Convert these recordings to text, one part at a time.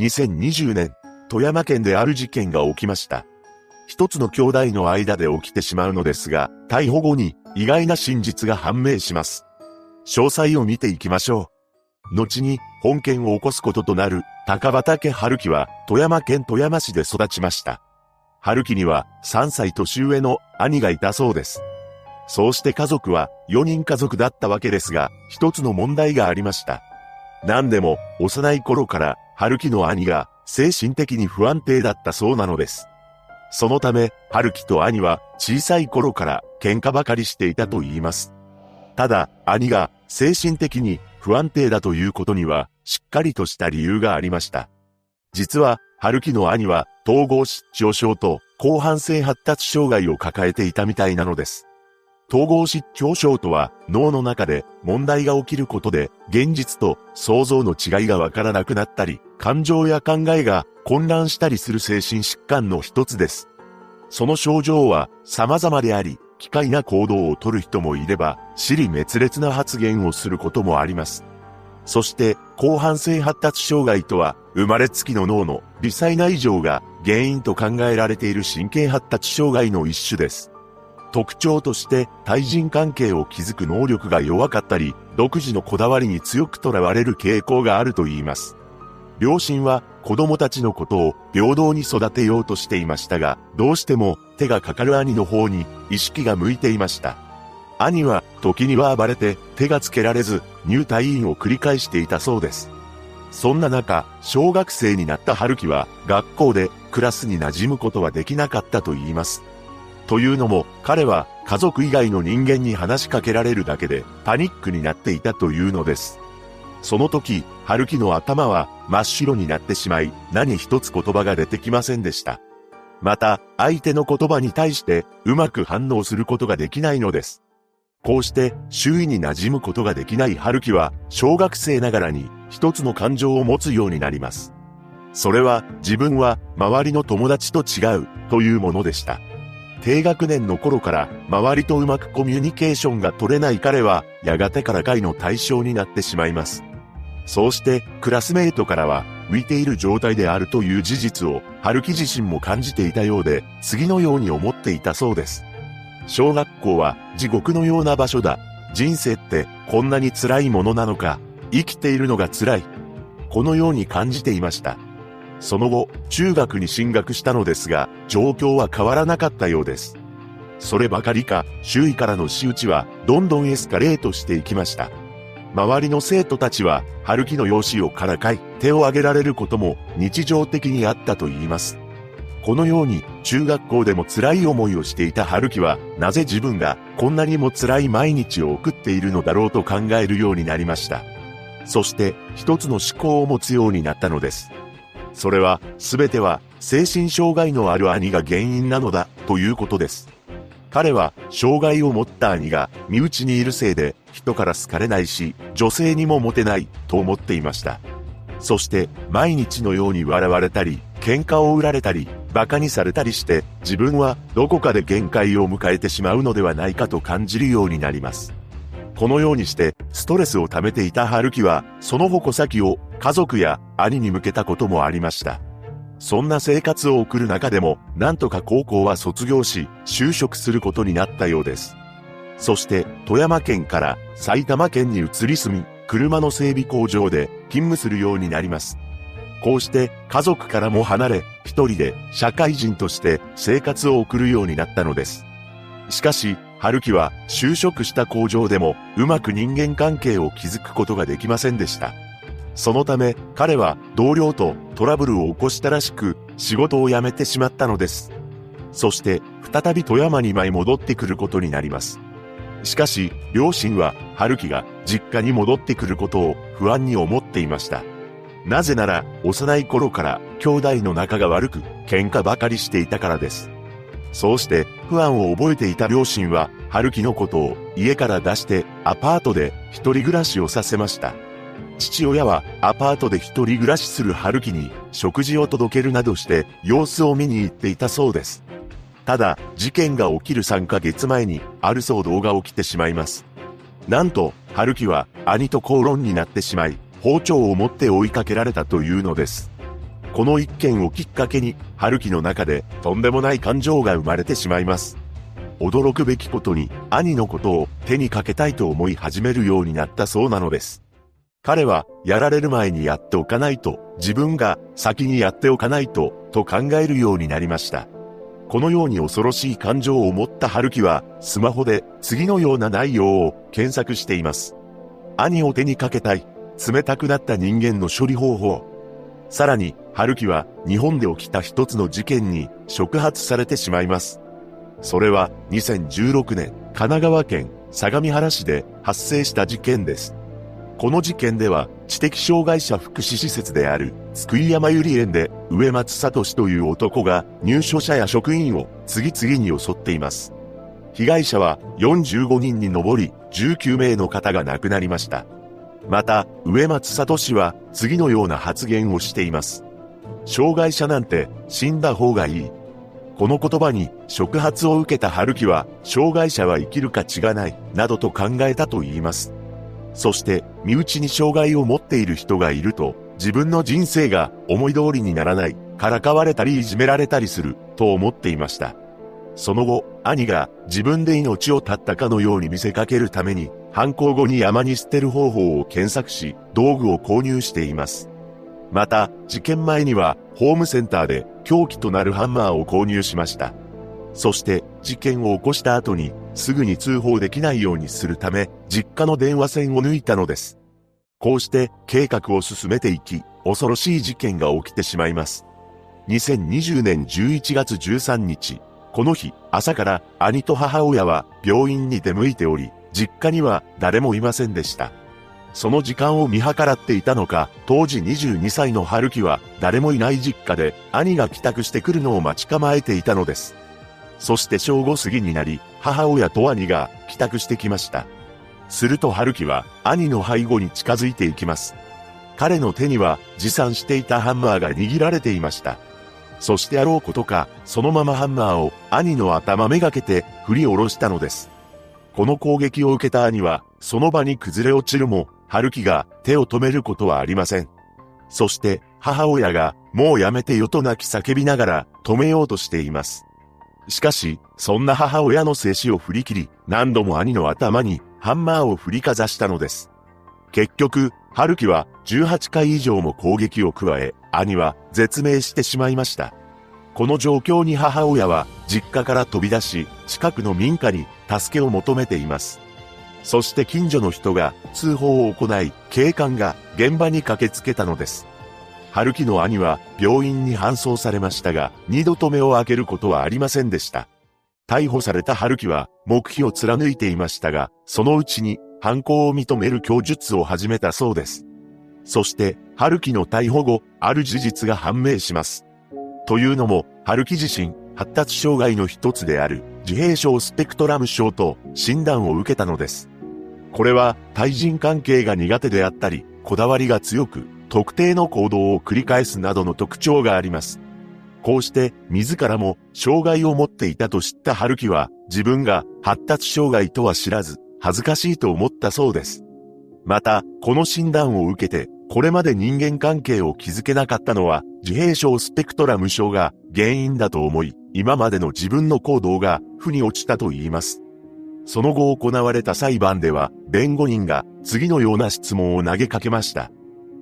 2020年、富山県である事件が起きました。一つの兄弟の間で起きてしまうのですが、逮捕後に意外な真実が判明します。詳細を見ていきましょう。後に本件を起こすこととなる高畑春樹は富山県富山市で育ちました。春樹には3歳年上の兄がいたそうです。そうして家族は4人家族だったわけですが、一つの問題がありました。何でも幼い頃から春樹の兄が精神的に不安定だったそうなのです。そのため、春樹と兄は小さい頃から喧嘩ばかりしていたと言います。ただ、兄が精神的に不安定だということには、しっかりとした理由がありました。実は、春樹の兄は、統合失調症と広範性発達障害を抱えていたみたいなのです。統合失調症とは脳の中で問題が起きることで現実と想像の違いがわからなくなったり感情や考えが混乱したりする精神疾患の一つです。その症状は様々であり機械な行動をとる人もいれば、死に滅裂な発言をすることもあります。そして、広範性発達障害とは、生まれつきの脳の微細な異常が原因と考えられている神経発達障害の一種です。特徴として対人関係を築く能力が弱かったり、独自のこだわりに強くとらわれる傾向があると言います。両親は子供たちのことを平等に育てようとしていましたが、どうしても手がかかる兄の方に意識が向いていました。兄は時には暴れて手がつけられず入退院を繰り返していたそうです。そんな中、小学生になった春樹は学校でクラスに馴染むことはできなかったと言います。というのも、彼は家族以外の人間に話しかけられるだけでパニックになっていたというのです。その時、春樹の頭は真っ白になってしまい、何一つ言葉が出てきませんでした。また、相手の言葉に対してうまく反応することができないのです。こうして周囲に馴染むことができない春樹は小学生ながらに一つの感情を持つようになります。それは自分は周りの友達と違うというものでした。低学年の頃から周りとうまくコミュニケーションが取れない彼はやがてから害の対象になってしまいます。そうしてクラスメイトからは浮いている状態であるという事実を春樹自身も感じていたようで次のように思っていたそうです。小学校は地獄のような場所だ。人生ってこんなに辛いものなのか。生きているのが辛い。このように感じていました。その後、中学に進学したのですが、状況は変わらなかったようです。そればかりか、周囲からの仕打ちは、どんどんエスカレートしていきました。周りの生徒たちは、春樹の容姿をからかい、手を挙げられることも日常的にあったと言います。このように、中学校でも辛い思いをしていた春樹は、なぜ自分がこんなにも辛い毎日を送っているのだろうと考えるようになりました。そして、一つの思考を持つようになったのです。それは、すべては、精神障害のある兄が原因なのだ、ということです。彼は、障害を持った兄が、身内にいるせいで、人から好かれないし、女性にもモテない、と思っていました。そして、毎日のように笑われたり、喧嘩を売られたり、馬鹿にされたりして、自分はどこかで限界を迎えてしまうのではないかと感じるようになります。このようにしてストレスを溜めていた春樹は、その矛先を家族や兄に向けたこともありました。そんな生活を送る中でも、なんとか高校は卒業し、就職することになったようです。そして、富山県から埼玉県に移り住み、車の整備工場で勤務するようになります。こうして家族からも離れ、一人で社会人として生活を送るようになったのです。しかし、春樹は就職した工場でもうまく人間関係を築くことができませんでした。そのため彼は同僚とトラブルを起こしたらしく仕事を辞めてしまったのです。そして再び富山に舞い戻ってくることになります。しかし両親は春樹が実家に戻ってくることを不安に思っていました。なぜなら幼い頃から兄弟の仲が悪く喧嘩ばかりしていたからです。そうして不安を覚えていた両親は、春樹のことを家から出してアパートで一人暮らしをさせました。父親はアパートで一人暮らしする春樹に食事を届けるなどして様子を見に行っていたそうです。ただ、事件が起きる3ヶ月前にある騒動が起きてしまいます。なんと、春樹は兄と口論になってしまい、包丁を持って追いかけられたというのです。この一件をきっかけに、春樹の中でとんでもない感情が生まれてしまいます。驚くべきことに、兄のことを手にかけたいと思い始めるようになったそうなのです。彼は、やられる前にやっておかないと、自分が先にやっておかないと、と考えるようになりました。このように恐ろしい感情を持った春樹は、スマホで次のような内容を検索しています。兄を手にかけたい。冷たくなった人間の処理方法。さらに、春樹は日本で起きた一つの事件に触発されてしまいます。それは2016年、神奈川県相模原市で発生した事件です。この事件では、知的障害者福祉施設である、津久井山ゆり園で、植松聡という男が入所者や職員を次々に襲っています。被害者は45人に上り、19名の方が亡くなりました。また、植松聡は次のような発言をしています。障害者なんて死んだ方がいい。この言葉に触発を受けた春樹は、障害者は生きる価値がない、などと考えたと言います。そして、身内に障害を持っている人がいると、自分の人生が思い通りにならない、からかわれたりいじめられたりする、と思っていました。その後、兄が自分で命を絶ったかのように見せかけるために、犯行後に山に捨てる方法を検索し、道具を購入しています。また、事件前には、ホームセンターで凶器となるハンマーを購入しました。そして、事件を起こした後に、すぐに通報できないようにするため、実家の電話線を抜いたのです。こうして計画を進めていき、恐ろしい事件が起きてしまいます。2020年11月13日、この日、朝から兄と母親は病院に出向いており、実家には誰もいませんでした。その時間を見計らっていたのか、当時22歳の春樹は誰もいない実家で兄が帰宅してくるのを待ち構えていたのです。そして正午過ぎになり、母親と兄が帰宅してきました。すると春樹は兄の背後に近づいていきます。彼の手には持参していたハンマーが握られていました。そしてあろうことか、そのままハンマーを兄の頭めがけて振り下ろしたのです。この攻撃を受けた兄は、その場に崩れ落ちるも、春樹が手を止めることはありません。そして母親がもうやめてよと泣き叫びながら止めようとしています。しかし、そんな母親の静止を振り切り、何度も兄の頭にハンマーを振りかざしたのです。結局、春樹は18回以上も攻撃を加え、兄は絶命してしまいました。この状況に母親は実家から飛び出し、近くの民家に助けを求めています。そして近所の人が通報を行い、警官が現場に駆けつけたのです。春樹の兄は病院に搬送されましたが、二度と目を開けることはありませんでした。逮捕された春樹は黙秘を貫いていましたが、そのうちに犯行を認める供述を始めたそうです。そして、春樹の逮捕後、ある事実が判明します。というのも、春樹自身、発達障害の一つである、自閉症スペクトラム症と診断を受けたのです。これは、対人関係が苦手であったり、こだわりが強く、特定の行動を繰り返すなどの特徴があります。こうして自らも障害を持っていたと知った春樹は自分が発達障害とは知らず恥ずかしいと思ったそうです。また、この診断を受けてこれまで人間関係を築けなかったのは自閉症スペクトラム症が原因だと思い、今までの自分の行動が負に落ちたと言います。その後行われた裁判では弁護人が次のような質問を投げかけました。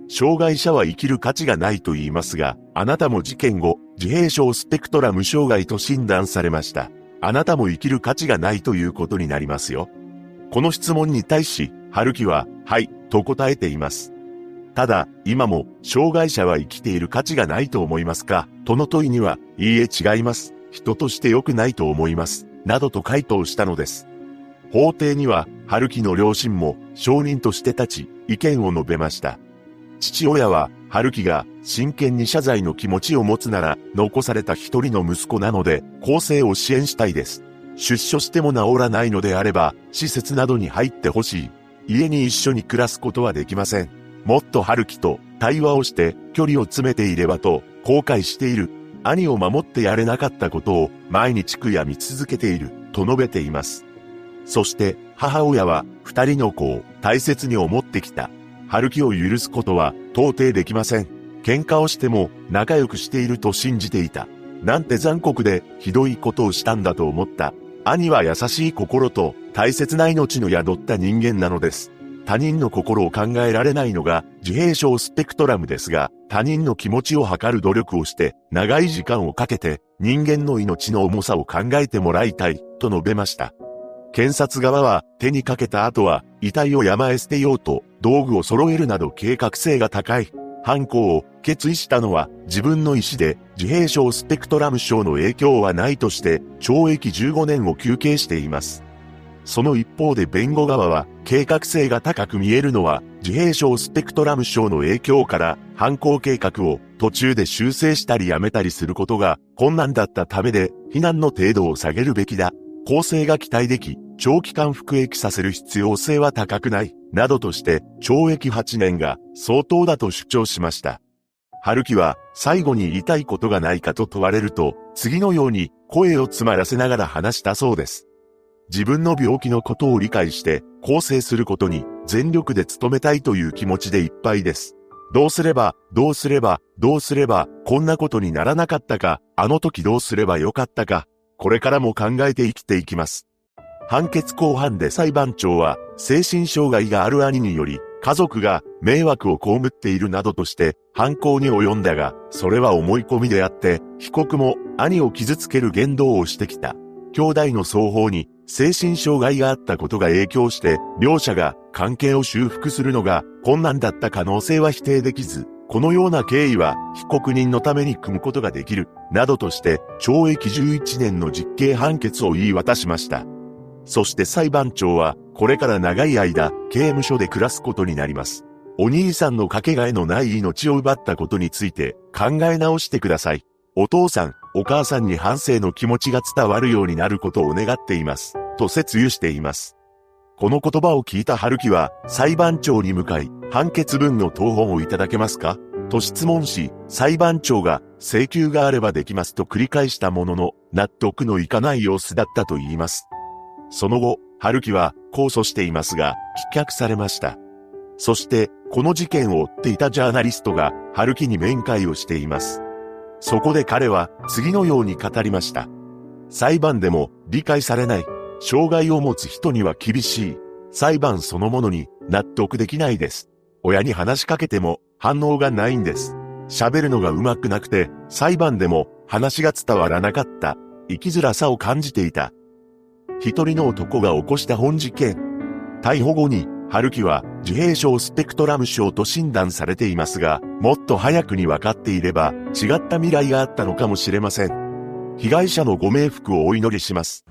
障害者は生きる価値がないと言いますが、あなたも事件後、自閉症スペクトラム障害と診断されました。あなたも生きる価値がないということになりますよ。この質問に対し、春樹は、はい、と答えています。ただ、今も、障害者は生きている価値がないと思いますか？との問いには、いいえ違います。人として良くないと思います。などと回答したのです。法廷には、春樹の両親も、証人として立ち、意見を述べました。父親は、春樹が真剣に謝罪の気持ちを持つなら、残された一人の息子なので、更生を支援したいです。出所しても治らないのであれば、施設などに入ってほしい。家に一緒に暮らすことはできません。もっと春樹と対話をして距離を詰めていればと後悔している。兄を守ってやれなかったことを毎日悔やみ続けていると述べています。そして母親は二人の子を大切に思ってきた。春樹を許すことは到底できません。喧嘩をしても仲良くしていると信じていた。なんて残酷でひどいことをしたんだと思った。兄は優しい心と大切な命の宿った人間なのです。他人の心を考えられないのが自閉症スペクトラムですが、他人の気持ちを測る努力をして長い時間をかけて人間の命の重さを考えてもらいたいと述べました。検察側は手にかけた後は遺体を山へ捨てようと道具を揃えるなど計画性が高い。犯行を決意したのは自分の意思で自閉症スペクトラム症の影響はないとして懲役15年を求刑しています。その一方で弁護側は計画性が高く見えるのは自閉症スペクトラム症の影響から犯行計画を途中で修正したりやめたりすることが困難だったためで非難の程度を下げるべきだ。公正が期待でき長期間服役させる必要性は高くない、などとして懲役8年が相当だと主張しました。春樹は最後に言いたいことがないかと問われると、次のように声を詰まらせながら話したそうです。自分の病気のことを理解して更生することに全力で努めたいという気持ちでいっぱいです。どうすれば、どうすれば、どうすれば、こんなことにならなかったか、あの時どうすればよかったか、これからも考えて生きていきます。判決後半で裁判長は、精神障害がある兄により、家族が迷惑を被っているなどとして犯行に及んだが、それは思い込みであって、被告も兄を傷つける言動をしてきた。兄弟の双方に精神障害があったことが影響して、両者が関係を修復するのが困難だった可能性は否定できず、このような経緯は被告人のために組むことができる、などとして懲役11年の実刑判決を言い渡しました。そして裁判長は、これから長い間、刑務所で暮らすことになります。お兄さんのかけがえのない命を奪ったことについて考え直してください。お父さん、お母さんに反省の気持ちが伝わるようになることを願っています。と説諭しています。この言葉を聞いた春樹は裁判長に向かい、判決文の答本をいただけますか？と質問し、裁判長が請求があればできますと繰り返したものの、納得のいかない様子だったと言います。その後、春樹は控訴していますが、棄却されました。そして、この事件を追っていたジャーナリストが、春樹に面会をしています。そこで彼は、次のように語りました。裁判でも、理解されない。障害を持つ人には厳しい。裁判そのものに納得できないです。親に話しかけても反応がないんです。喋るのが上手くなくて、裁判でも話が伝わらなかった。生きづらさを感じていた。一人の男が起こした本事件。逮捕後に、春樹は自閉症スペクトラム症と診断されていますが、もっと早くに分かっていれば違った未来があったのかもしれません。被害者のご冥福をお祈りします。